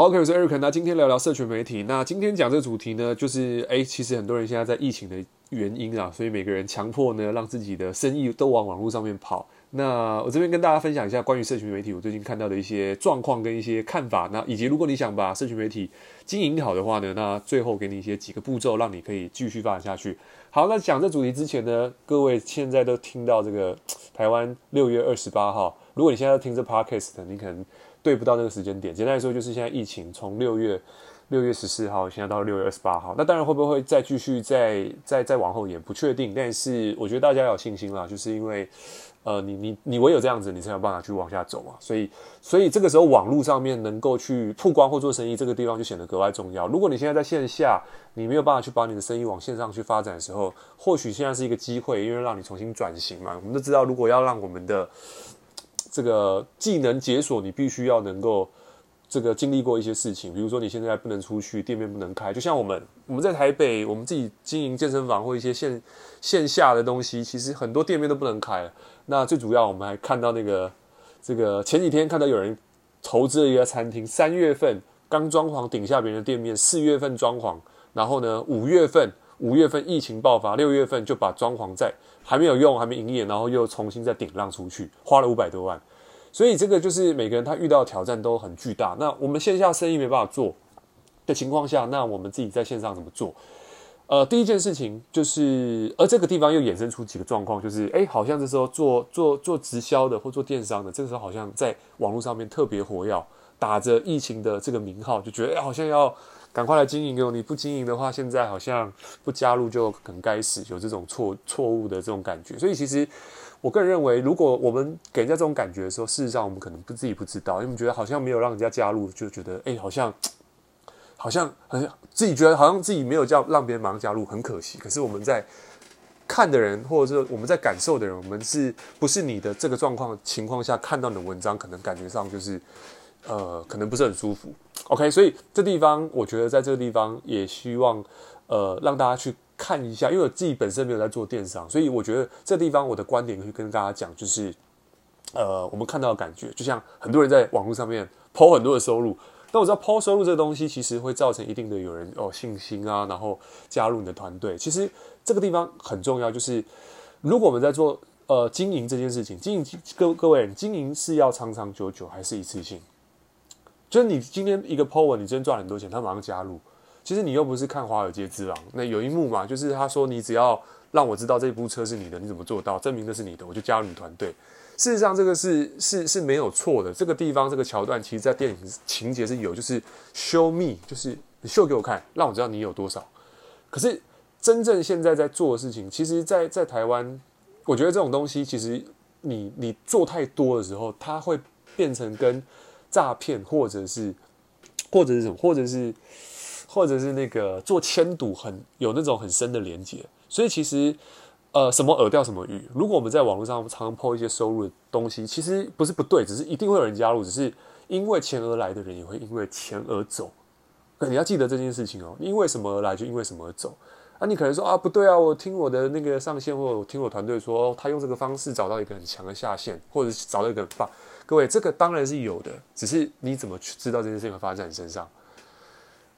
好，OK，我是 Eric。那今天聊聊社群媒体。那今天讲这个主题呢，就是哎，其实很多人现在在疫情的原因啊，所以每个人强迫呢，让自己的生意都往网络上面跑。那我这边跟大家分享一下关于社群媒体我最近看到的一些状况跟一些看法。那以及如果你想把社群媒体经营好的话呢，那最后给你一些几个步骤，让你可以继续发展下去。好，那讲这主题之前呢，各位现在都听到这个台湾六月二十八号。如果你现在听这 Podcast，你可能。对不到那个时间点，简单来说就是现在疫情从六月六月十四号，现在到六月二十八号，那当然会不会再继续再再再往后延不确定，但是我觉得大家要有信心啦，就是因为呃你你你唯有这样子，你才有办法去往下走嘛，所以所以这个时候网络上面能够去曝光或做生意，这个地方就显得格外重要。如果你现在在线下，你没有办法去把你的生意往线上去发展的时候，或许现在是一个机会，因为让你重新转型嘛。我们都知道，如果要让我们的这个技能解锁，你必须要能够这个经历过一些事情，比如说你现在不能出去，店面不能开，就像我们我们在台北，我们自己经营健身房或一些线线下的东西，其实很多店面都不能开。那最主要，我们还看到那个这个前几天看到有人投资了一家餐厅，三月份刚装潢顶下别人的店面，四月份装潢，然后呢五月份五月份疫情爆发，六月份就把装潢在。还没有用，还没营业，然后又重新再顶浪出去，花了五百多万，所以这个就是每个人他遇到的挑战都很巨大。那我们线下生意没办法做的情况下，那我们自己在线上怎么做？呃，第一件事情就是，而这个地方又衍生出几个状况，就是，哎，好像这时候做做做直销的或做电商的，这个时候好像在网络上面特别活跃，打着疫情的这个名号，就觉得哎，好像要。赶快来经营哦！你不经营的话，现在好像不加入就很该死，有这种错错误的这种感觉。所以其实我个人认为，如果我们给人家这种感觉的时候，事实上我们可能不自己不知道，因为我们觉得好像没有让人家加入，就觉得哎，好像好像好像自己觉得好像自己没有叫让别人马上加入，很可惜。可是我们在看的人，或者是我们在感受的人，我们是不是你的这个状况情况下看到你的文章，可能感觉上就是。呃，可能不是很舒服。OK，所以这地方我觉得在这个地方也希望呃让大家去看一下，因为我自己本身没有在做电商，所以我觉得这地方我的观点可以跟大家讲，就是呃我们看到的感觉，就像很多人在网络上面 po 很多的收入，那我知道 po 收入这个东西其实会造成一定的有人哦信心啊，然后加入你的团队。其实这个地方很重要，就是如果我们在做呃经营这件事情，经营各各位经营是要长长久久还是一次性？就是你今天一个 po 文，你今天赚很多钱，他马上加入。其实你又不是看《华尔街之狼》，那有一幕嘛，就是他说你只要让我知道这部车是你的，你怎么做到证明这是你的，我就加入你团队。事实上，这个是是是没有错的。这个地方这个桥段，其实在电影情节是有，就是 show me，就是你秀给我看，让我知道你有多少。可是真正现在在做的事情，其实，在在台湾，我觉得这种东西，其实你你做太多的时候，它会变成跟。诈骗，或者是，或者是什么，或者是，或者是那个做签赌很有那种很深的连接，所以其实，呃，什么饵钓什么鱼。如果我们在网络上常常 po 一些收入的东西，其实不是不对，只是一定会有人加入，只是因为钱而来的人也会因为钱而走。你要记得这件事情哦，因为什么而来，就因为什么而走。啊，你可能说啊，不对啊，我听我的那个上线，或者我听我团队说，他用这个方式找到一个很强的下线，或者是找到一个很棒。各位，这个当然是有的，只是你怎么去知道这件事情会发生在你身上？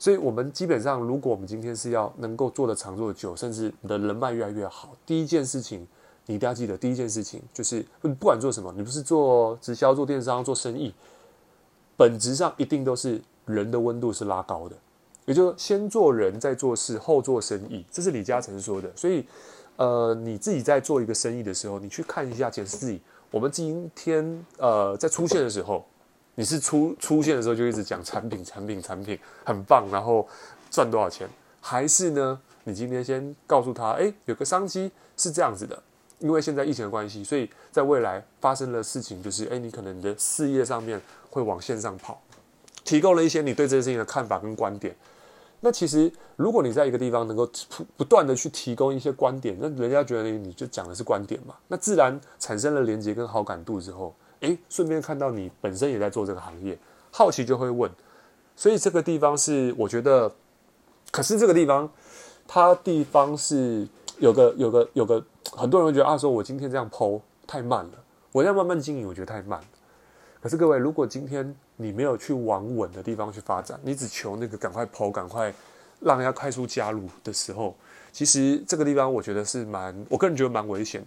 所以，我们基本上，如果我们今天是要能够做得长、做得久，甚至你的人脉越来越好，第一件事情你一定要记得，第一件事情就是，不管做什么，你不是做直销、做电商、做生意，本质上一定都是人的温度是拉高的，也就是先做人，再做事，后做生意，这是李嘉诚说的。所以，呃，你自己在做一个生意的时候，你去看一下，检视自己。我们今天呃在出现的时候，你是出出现的时候就一直讲产品产品产品很棒，然后赚多少钱？还是呢？你今天先告诉他，哎，有个商机是这样子的，因为现在疫情的关系，所以在未来发生的事情就是，哎，你可能你的事业上面会往线上跑，提供了一些你对这件事情的看法跟观点。那其实，如果你在一个地方能够不断的去提供一些观点，那人家觉得你就讲的是观点嘛，那自然产生了连接跟好感度之后，诶，顺便看到你本身也在做这个行业，好奇就会问，所以这个地方是我觉得，可是这个地方，它地方是有个有个有个，很多人会觉得啊，说我今天这样 po 太慢了，我要慢慢经营，我觉得太慢。可是各位，如果今天你没有去往稳的地方去发展，你只求那个赶快跑，赶快让人家快速加入的时候，其实这个地方我觉得是蛮，我个人觉得蛮危险。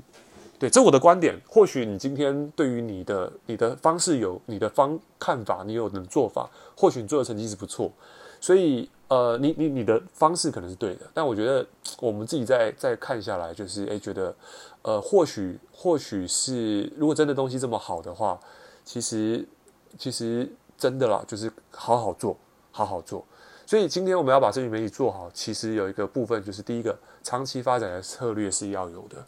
对，这是我的观点。或许你今天对于你的你的方式有你的方看法，你有你的做法，或许你做的成绩是不错。所以呃，你你你的方式可能是对的，但我觉得我们自己再再看下来，就是诶，觉得呃，或许或许是如果真的东西这么好的话，其实其实真的啦，就是好好做，好好做。所以今天我们要把社群媒体做好，其实有一个部分就是第一个，长期发展的策略是要有的。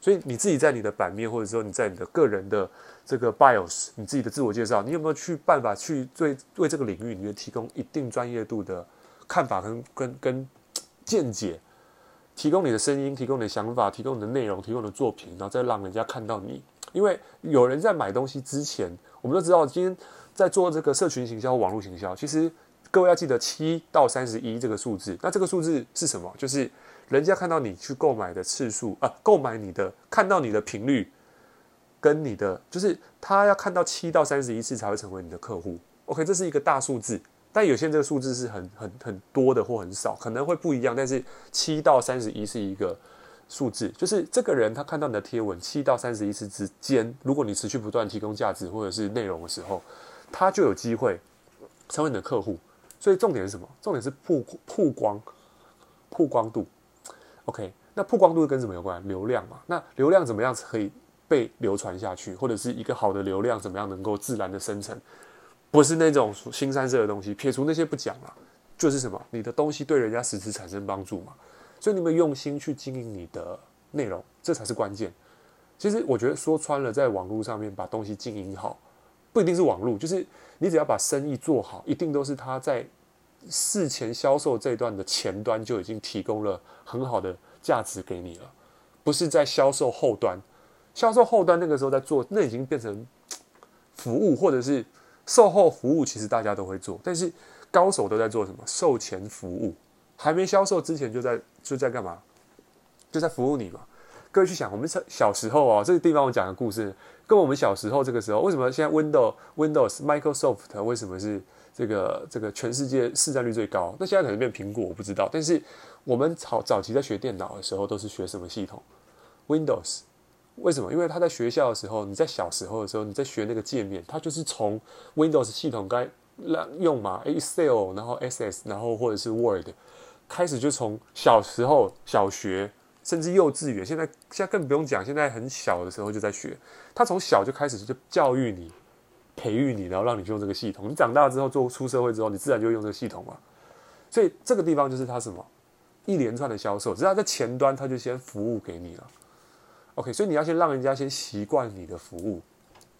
所以你自己在你的版面，或者说你在你的个人的这个 bios，你自己的自我介绍，你有没有去办法去对为这个领域里面提供一定专业度的看法跟跟跟见解，提供你的声音，提供你的想法，提供你的内容，提供的作品，然后再让人家看到你。因为有人在买东西之前，我们都知道，今天在做这个社群行销、网络行销，其实各位要记得七到三十一这个数字。那这个数字是什么？就是。人家看到你去购买的次数啊，购买你的看到你的频率，跟你的就是他要看到七到三十一次才会成为你的客户。OK，这是一个大数字，但有些这个数字是很很很多的或很少，可能会不一样。但是七到三十一是一个数字，就是这个人他看到你的贴文七到三十一次之间，如果你持续不断提供价值或者是内容的时候，他就有机会成为你的客户。所以重点是什么？重点是曝曝光曝光度。OK，那曝光度跟什么有关？流量嘛。那流量怎么样可以被流传下去，或者是一个好的流量怎么样能够自然的生成？不是那种新三色的东西，撇除那些不讲了，就是什么？你的东西对人家实质产生帮助嘛？所以你们用心去经营你的内容，这才是关键。其实我觉得说穿了，在网络上面把东西经营好，不一定是网络，就是你只要把生意做好，一定都是他在。事前销售这一段的前端就已经提供了很好的价值给你了，不是在销售后端。销售后端那个时候在做，那已经变成服务或者是售后服务，其实大家都会做。但是高手都在做什么？售前服务，还没销售之前就在就在干嘛？就在服务你嘛。各位去想，我们小小时候啊，这个地方我讲个故事，跟我们小时候这个时候，为什么现在 Windows Windows Microsoft 为什么是？这个这个全世界市占率最高，那现在可能变苹果，我不知道。但是我们早早期在学电脑的时候，都是学什么系统？Windows。为什么？因为他在学校的时候，你在小时候的时候，你在学那个界面，它就是从 Windows 系统该让用嘛，Excel，然后 SS，然后或者是 Word，开始就从小时候小学甚至幼稚园，现在现在更不用讲，现在很小的时候就在学，他从小就开始就教育你。培育你，然后让你去用这个系统。你长大之后做出社会之后，你自然就用这个系统嘛。所以这个地方就是他什么一连串的销售，只要在前端他就先服务给你了。OK，所以你要先让人家先习惯你的服务，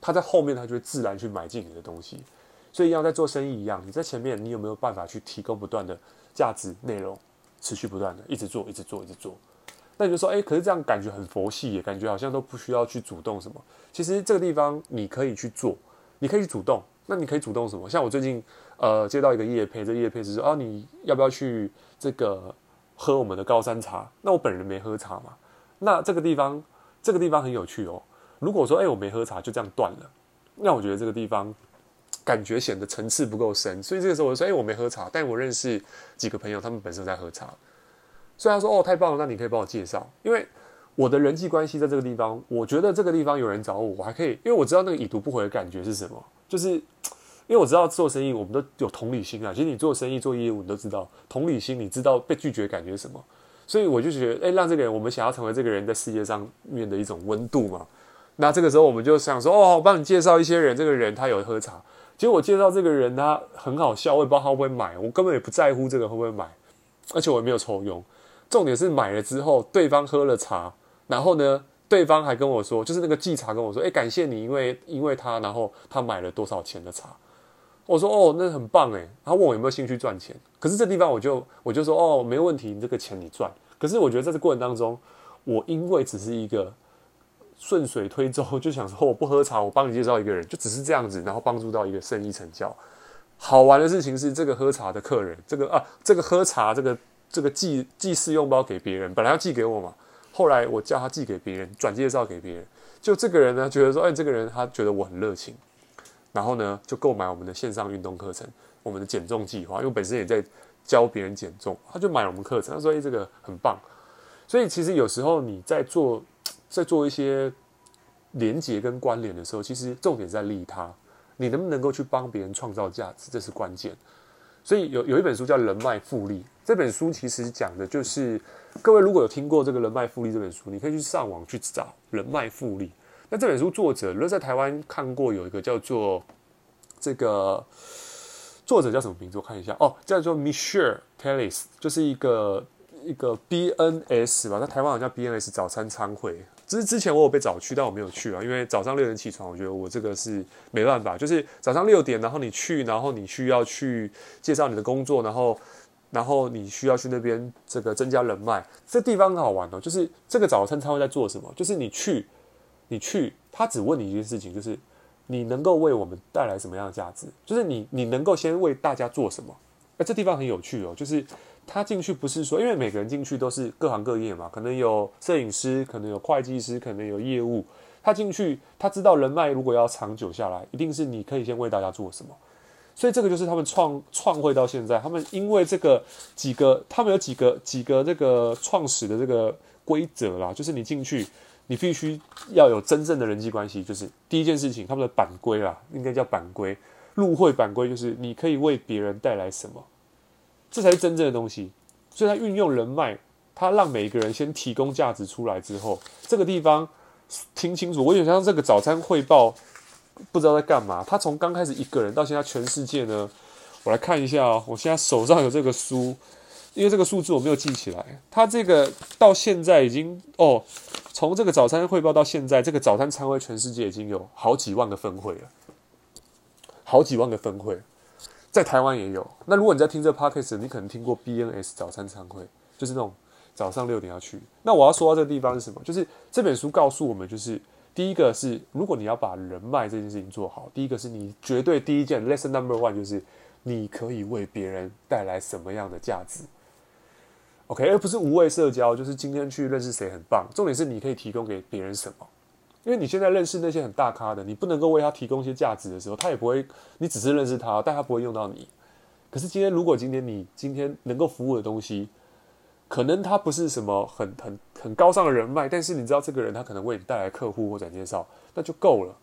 他在后面他就会自然去买进你的东西。所以要在做生意一样，你在前面你有没有办法去提供不断的价值内容，持续不断的一直做，一直做，一直做。那你就说，哎，可是这样感觉很佛系耶，感觉好像都不需要去主动什么。其实这个地方你可以去做。你可以去主动，那你可以主动什么？像我最近，呃，接到一个业配，这业配是说，啊，你要不要去这个喝我们的高山茶？那我本人没喝茶嘛，那这个地方，这个地方很有趣哦。如果说，哎，我没喝茶，就这样断了，那我觉得这个地方感觉显得层次不够深。所以这个时候我就说，哎，我没喝茶，但我认识几个朋友，他们本身在喝茶。所以他说，哦，太棒了，那你可以帮我介绍，因为。我的人际关系在这个地方，我觉得这个地方有人找我，我还可以，因为我知道那个已读不回的感觉是什么，就是因为我知道做生意我们都有同理心啊。其实你做生意做业务，你都知道同理心，你知道被拒绝感觉是什么，所以我就觉得，哎，让这个人，我们想要成为这个人在世界上面的一种温度嘛。那这个时候我们就想说，哦，我帮你介绍一些人，这个人他有喝茶，结果我介绍这个人他很好笑，我也不知道他会不会买，我根本也不在乎这个会不会买，而且我也没有抽佣，重点是买了之后，对方喝了茶。然后呢，对方还跟我说，就是那个寄茶跟我说，哎，感谢你，因为因为他，然后他买了多少钱的茶。我说，哦，那很棒哎。他问我有没有兴趣赚钱，可是这地方我就我就说，哦，没问题，你这个钱你赚。可是我觉得在这过程当中，我因为只是一个顺水推舟，就想说我不喝茶，我帮你介绍一个人，就只是这样子，然后帮助到一个生意成交。好玩的事情是，这个喝茶的客人，这个啊，这个喝茶，这个这个寄寄试用包给别人，本来要寄给我嘛。后来我叫他寄给别人，转介绍给别人。就这个人呢，觉得说，哎，这个人他觉得我很热情，然后呢就购买我们的线上运动课程，我们的减重计划，因为本身也在教别人减重，他就买了我们课程，他说：“哎，这个很棒。”所以其实有时候你在做在做一些连接跟关联的时候，其实重点在利他，你能不能够去帮别人创造价值，这是关键。所以有有一本书叫《人脉复利》，这本书其实讲的就是，各位如果有听过这个《人脉复利》这本书，你可以去上网去找《人脉复利》。那这本书作者，如果在台湾看过，有一个叫做这个作者叫什么名字？我看一下哦，叫做 Michelle Tellis，就是一个一个 BNS 吧，在台湾好像 BNS 早餐餐会。只是之前我有被找去，但我没有去啊，因为早上六点起床，我觉得我这个是没办法。就是早上六点，然后你去，然后你需要去介绍你的工作，然后然后你需要去那边这个增加人脉。这地方很好玩哦，就是这个早餐餐会在做什么？就是你去，你去，他只问你一件事情，就是你能够为我们带来什么样的价值？就是你你能够先为大家做什么？哎，这地方很有趣哦，就是。他进去不是说，因为每个人进去都是各行各业嘛，可能有摄影师，可能有会计师，可能有业务。他进去，他知道人脉如果要长久下来，一定是你可以先为大家做什么。所以这个就是他们创创会到现在，他们因为这个几个，他们有几个几个这个创始的这个规则啦，就是你进去，你必须要有真正的人际关系。就是第一件事情，他们的版规啦，应该叫版规，入会版规就是你可以为别人带来什么。这才是真正的东西，所以他运用人脉，他让每一个人先提供价值出来之后，这个地方听清楚，我有像这个早餐汇报，不知道在干嘛。他从刚开始一个人到现在全世界呢，我来看一下哦，我现在手上有这个书，因为这个数字我没有记起来。他这个到现在已经哦，从这个早餐汇报到现在，这个早餐餐会全世界已经有好几万个分会了，好几万个分会。在台湾也有。那如果你在听这 podcast，你可能听过 BNS 早餐餐会，就是那种早上六点要去。那我要说到这个地方是什么？就是这本书告诉我们，就是第一个是，如果你要把人脉这件事情做好，第一个是你绝对第一件 lesson number one 就是你可以为别人带来什么样的价值。OK，而不是无谓社交，就是今天去认识谁很棒。重点是你可以提供给别人什么。因为你现在认识那些很大咖的，你不能够为他提供一些价值的时候，他也不会。你只是认识他，但他不会用到你。可是今天，如果今天你今天能够服务的东西，可能他不是什么很很很高尚的人脉，但是你知道这个人他可能为你带来客户或转介绍，那就够了。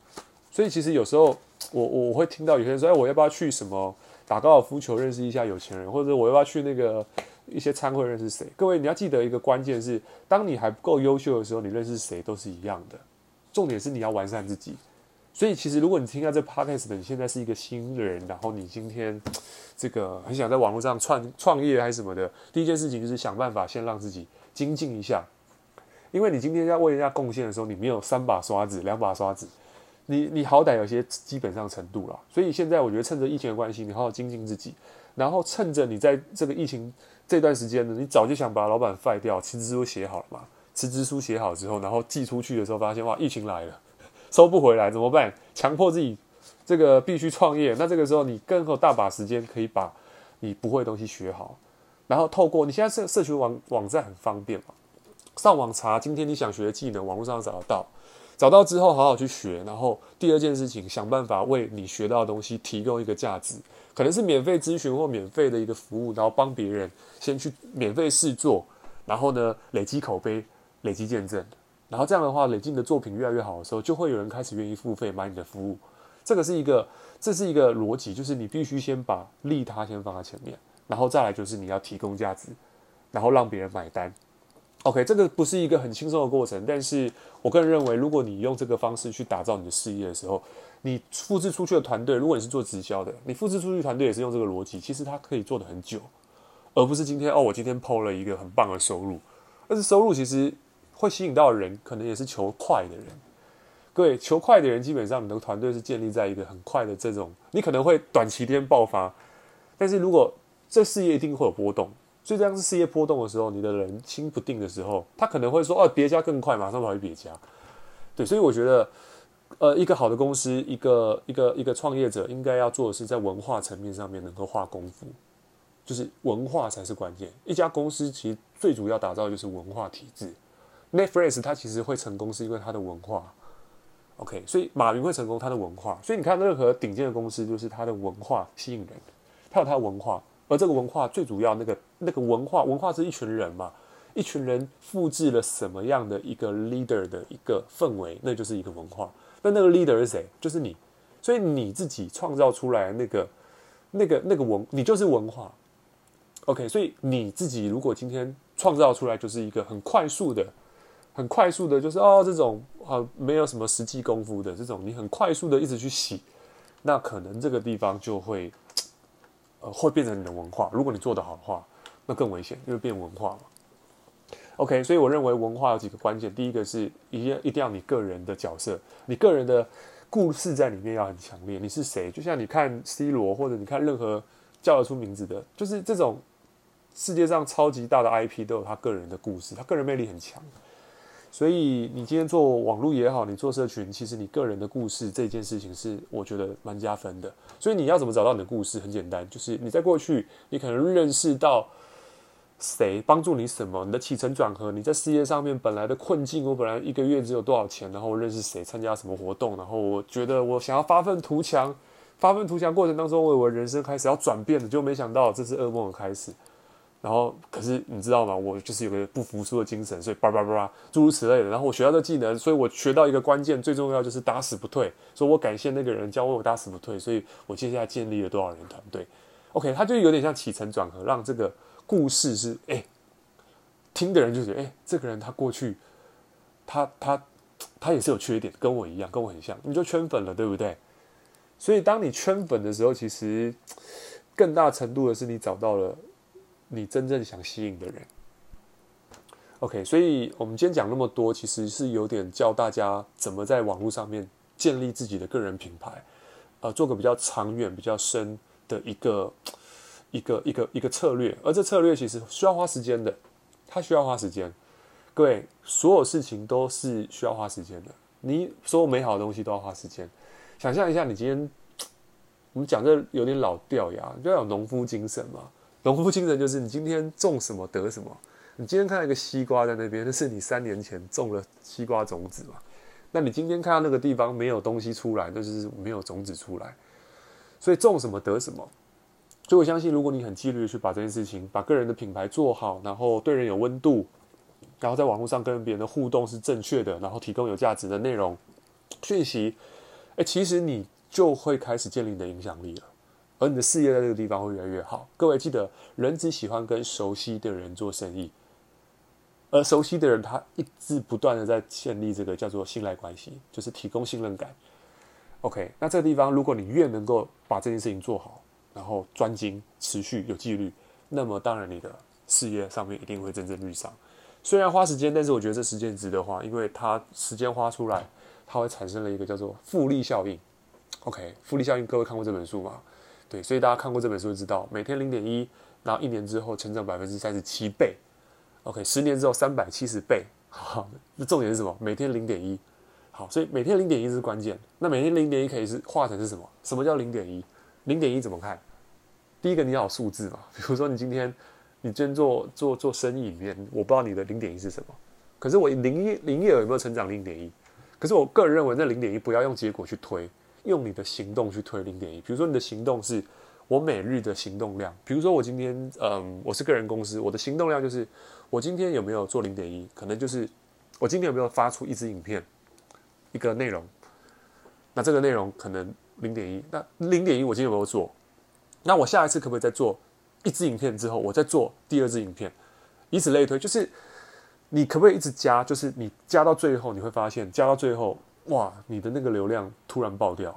所以其实有时候我我会听到有些人说：“哎，我要不要去什么打高尔夫球认识一下有钱人？或者我要不要去那个一些餐会认识谁？”各位你要记得一个关键是：当你还不够优秀的时候，你认识谁都是一样的。重点是你要完善自己，所以其实如果你听到这 podcast 的，你现在是一个新人，然后你今天这个很想在网络上创创业还是什么的，第一件事情就是想办法先让自己精进一下，因为你今天要为人家贡献的时候，你没有三把刷子、两把刷子，你你好歹有些基本上程度了。所以现在我觉得趁着疫情的关系，你好好精进自己，然后趁着你在这个疫情这段时间呢，你早就想把老板废掉，辞职都写好了嘛。辞职书写好之后，然后寄出去的时候，发现哇，疫情来了，收不回来怎么办？强迫自己这个必须创业。那这个时候你更有大把时间可以把你不会的东西学好，然后透过你现在社社群网网站很方便嘛，上网查今天你想学的技能，网络上找得到，找到之后好好去学。然后第二件事情，想办法为你学到的东西提供一个价值，可能是免费咨询或免费的一个服务，然后帮别人先去免费试做，然后呢累积口碑。累积见证，然后这样的话，累积你的作品越来越好的时候，就会有人开始愿意付费买你的服务。这个是一个，这是一个逻辑，就是你必须先把利他先放在前面，然后再来就是你要提供价值，然后让别人买单。OK，这个不是一个很轻松的过程，但是我个人认为，如果你用这个方式去打造你的事业的时候，你复制出去的团队，如果你是做直销的，你复制出去团队也是用这个逻辑，其实它可以做得很久，而不是今天哦，我今天抛了一个很棒的收入，但是收入其实。会吸引到的人，可能也是求快的人。各位，求快的人，基本上你的团队是建立在一个很快的这种，你可能会短期间爆发，但是如果这事业一定会有波动，所以这样是事业波动的时候，你的人心不定的时候，他可能会说：“哦，别家更快，马上跑去别家。”对，所以我觉得，呃，一个好的公司，一个一个一个创业者应该要做的是在文化层面上面能够花功夫，就是文化才是关键。一家公司其实最主要打造的就是文化体制。Netflix 它其实会成功，是因为它的文化。OK，所以马云会成功，他的文化。所以你看，任何顶尖的公司，就是他的文化吸引人，他有他的文化，而这个文化最主要，那个那个文化，文化是一群人嘛，一群人复制了什么样的一个 leader 的一个氛围，那就是一个文化。那那个 leader 是谁？就是你。所以你自己创造出来那个、那个、那个文，你就是文化。OK，所以你自己如果今天创造出来就是一个很快速的。很快速的，就是哦，这种啊，没有什么实际功夫的这种，你很快速的一直去洗，那可能这个地方就会，呃，会变成你的文化。如果你做得好的话，那更危险，因为变文化嘛。OK，所以我认为文化有几个关键，第一个是一定一定要你个人的角色，你个人的故事在里面要很强烈。你是谁？就像你看 C 罗，或者你看任何叫得出名字的，就是这种世界上超级大的 IP 都有他个人的故事，他个人魅力很强。所以你今天做网络也好，你做社群，其实你个人的故事这件事情是我觉得蛮加分的。所以你要怎么找到你的故事？很简单，就是你在过去，你可能认识到谁帮助你什么，你的起承转合，你在事业上面本来的困境，我本来一个月只有多少钱，然后我认识谁，参加什么活动，然后我觉得我想要发愤图强，发愤图强过程当中，我以为人生开始要转变了，就没想到这是噩梦的开始。然后，可是你知道吗？我就是有个不服输的精神，所以叭叭叭叭，诸如此类的。然后我学到这技能，所以我学到一个关键，最重要就是打死不退。所以我感谢那个人教我打死不退，所以我接下来建立了多少人团队。OK，他就有点像起承转合，让这个故事是哎，听的人就觉得哎，这个人他过去，他他他也是有缺点，跟我一样，跟我很像，你就圈粉了，对不对？所以当你圈粉的时候，其实更大程度的是你找到了。你真正想吸引的人，OK，所以我们今天讲那么多，其实是有点教大家怎么在网络上面建立自己的个人品牌，呃，做个比较长远、比较深的一个一个一个一个策略。而这策略其实需要花时间的，它需要花时间。各位，所有事情都是需要花时间的。你所有美好的东西都要花时间。想象一下，你今天我们讲这有点老掉牙，就要有农夫精神嘛。农夫精神就是你今天种什么得什么。你今天看到一个西瓜在那边，那是你三年前种了西瓜种子嘛？那你今天看到那个地方没有东西出来，那就是没有种子出来。所以种什么得什么。所以我相信，如果你很纪律的去把这件事情，把个人的品牌做好，然后对人有温度，然后在网络上跟别人的互动是正确的，然后提供有价值的内容讯息，哎，其实你就会开始建立你的影响力了。而你的事业在这个地方会越来越好。各位记得，人只喜欢跟熟悉的人做生意，而熟悉的人他一直不断的在建立这个叫做信赖关系，就是提供信任感。OK，那这个地方，如果你越能够把这件事情做好，然后专精、持续、有纪律，那么当然你的事业上面一定会蒸蒸日上。虽然花时间，但是我觉得这时间值得花，因为它时间花出来，它会产生了一个叫做复利效应。OK，复利效应，各位看过这本书吗？对，所以大家看过这本书就知道，每天零点一，然后一年之后成长百分之三十七倍，OK，十年之后三百七十倍。好，那重点是什么？每天零点一，好，所以每天零点一是关键。那每天零点一可以是化成是什么？什么叫零点一？零点一怎么看？第一个你要有数字嘛，比如说你今天你今天做做做生意里面，我不知道你的零点一是什么，可是我营业营业有没有成长零点一？可是我个人认为那零点一不要用结果去推。用你的行动去推零点一，比如说你的行动是我每日的行动量，比如说我今天，嗯，我是个人公司，我的行动量就是我今天有没有做零点一，可能就是我今天有没有发出一支影片，一个内容，那这个内容可能零点一，那零点一我今天有没有做？那我下一次可不可以再做一支影片之后，我再做第二支影片，以此类推，就是你可不可以一直加？就是你加到最后，你会发现加到最后。哇，你的那个流量突然爆掉，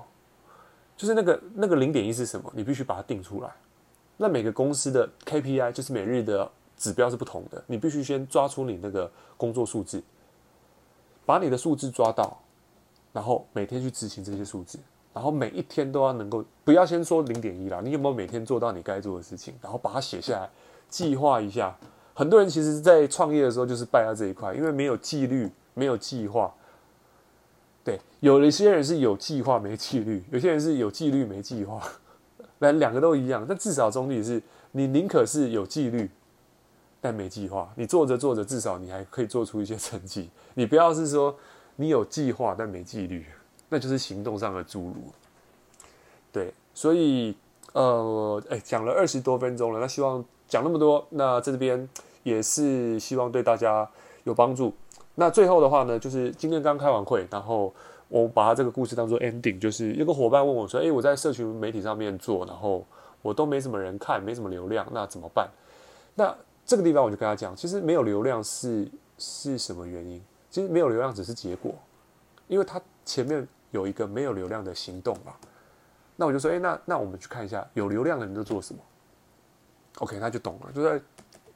就是那个那个零点一是什么？你必须把它定出来。那每个公司的 KPI 就是每日的指标是不同的，你必须先抓出你那个工作数字，把你的数字抓到，然后每天去执行这些数字，然后每一天都要能够，不要先说零点一啦，你有没有每天做到你该做的事情？然后把它写下来，计划一下。很多人其实，在创业的时候就是败在这一块，因为没有纪律，没有计划。对，有一些人是有计划没纪律，有些人是有纪律没计划，那两个都一样。但至少总体是，你宁可是有纪律，但没计划。你做着做着，至少你还可以做出一些成绩。你不要是说你有计划但没纪律，那就是行动上的侏儒。对，所以呃，哎，讲了二十多分钟了，那希望讲那么多，那在这边也是希望对大家有帮助。那最后的话呢，就是今天刚开完会，然后我把他这个故事当做 ending，就是有个伙伴问我说：“哎，我在社群媒体上面做，然后我都没什么人看，没什么流量，那怎么办？”那这个地方我就跟他讲，其实没有流量是是什么原因？其实没有流量只是结果，因为他前面有一个没有流量的行动嘛。那我就说，哎，那那我们去看一下有流量的人都做什么。OK，他就懂了，就在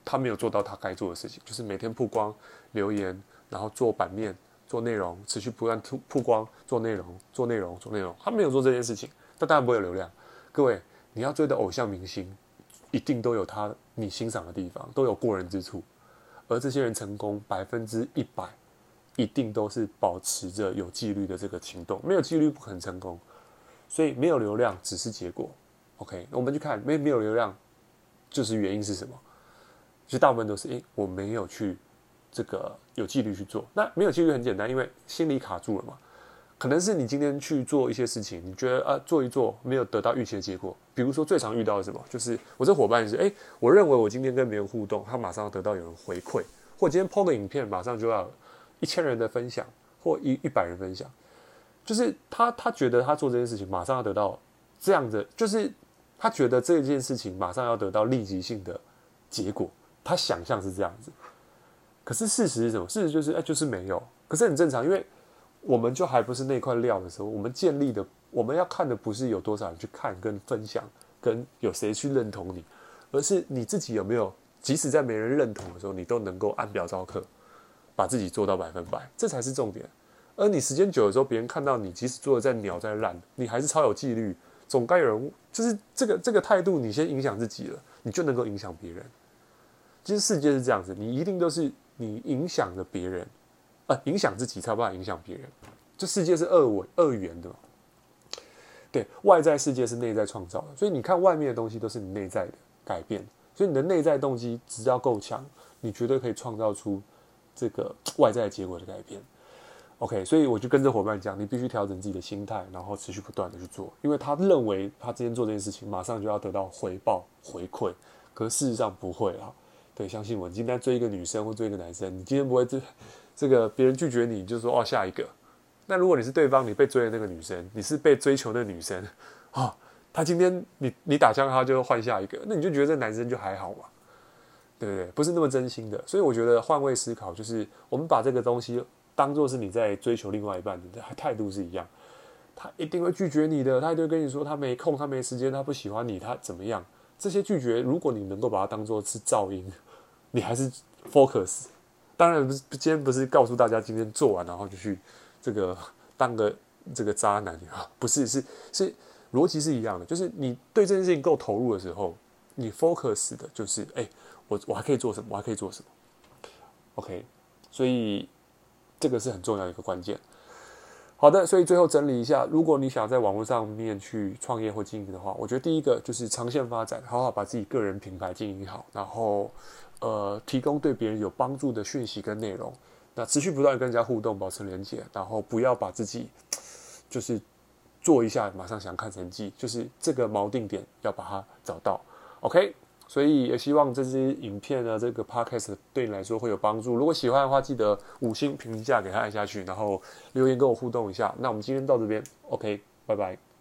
他没有做到他该做的事情，就是每天曝光、留言，然后做版面、做内容，持续不断曝曝光、做内容、做内容、做内容。他没有做这件事情，他当然不会有流量。各位，你要追的偶像明星，一定都有他你欣赏的地方，都有过人之处。而这些人成功百分之一百，一定都是保持着有纪律的这个行动，没有纪律不可能成功。所以没有流量只是结果，OK？我们去看没没有流量，就是原因是什么？其实大部分都是，诶，我没有去这个有纪律去做。那没有纪律很简单，因为心里卡住了嘛。可能是你今天去做一些事情，你觉得啊做一做没有得到预期的结果。比如说最常遇到的什么，就是我这伙伴是，诶，我认为我今天跟别人互动，他马上要得到有人回馈，或今天 PO 个影片，马上就要一千人的分享，或一一百人分享。就是他，他觉得他做这件事情马上要得到这样的，就是他觉得这件事情马上要得到立即性的结果，他想象是这样子。可是事实是什么？事实就是，哎，就是没有。可是很正常，因为我们就还不是那块料的时候，我们建立的，我们要看的不是有多少人去看跟分享，跟有谁去认同你，而是你自己有没有，即使在没人认同的时候，你都能够按表招课，把自己做到百分百，这才是重点。而你时间久的时候，别人看到你，即使做的再鸟再烂，你还是超有纪律，总该有人就是这个这个态度，你先影响自己了，你就能够影响别人。其实世界是这样子，你一定都是你影响了别人，呃，影响自己才有办法影响别人。这世界是二维二元的，对，外在世界是内在创造的，所以你看外面的东西都是你内在的改变，所以你的内在动机只要够强，你绝对可以创造出这个外在结果的改变。OK，所以我就跟着伙伴讲，你必须调整自己的心态，然后持续不断的去做，因为他认为他今天做这件事情，马上就要得到回报回馈，可事实上不会啊。对，相信我，你今天追一个女生或追一个男生，你今天不会这这个别人拒绝你，就说哦下一个。那如果你是对方，你被追的那个女生，你是被追求的女生，哦，他今天你你打枪他就换下一个，那你就觉得这男生就还好嘛？对不对？不是那么真心的。所以我觉得换位思考，就是我们把这个东西。当做是你在追求另外一半的态度是一样，他一定会拒绝你的，他一定会跟你说他没空，他没时间，他不喜欢你，他怎么样？这些拒绝，如果你能够把它当做是噪音，你还是 focus。当然不是，今天不是告诉大家今天做完然后就去这个当个这个渣男啊，不是，是是逻辑是一样的，就是你对这件事情够投入的时候，你 focus 的就是哎、我我还可以做什么？我还可以做什么？OK，所以。这个是很重要一个关键。好的，所以最后整理一下，如果你想在网络上面去创业或经营的话，我觉得第一个就是长线发展，好好把自己个人品牌经营好，然后呃，提供对别人有帮助的讯息跟内容，那持续不断跟人家互动，保持连接，然后不要把自己就是做一下马上想看成绩，就是这个锚定点要把它找到。OK。所以也希望这支影片呢，这个 podcast 对你来说会有帮助。如果喜欢的话，记得五星评价给他按下去，然后留言跟我互动一下。那我们今天到这边，OK，拜拜。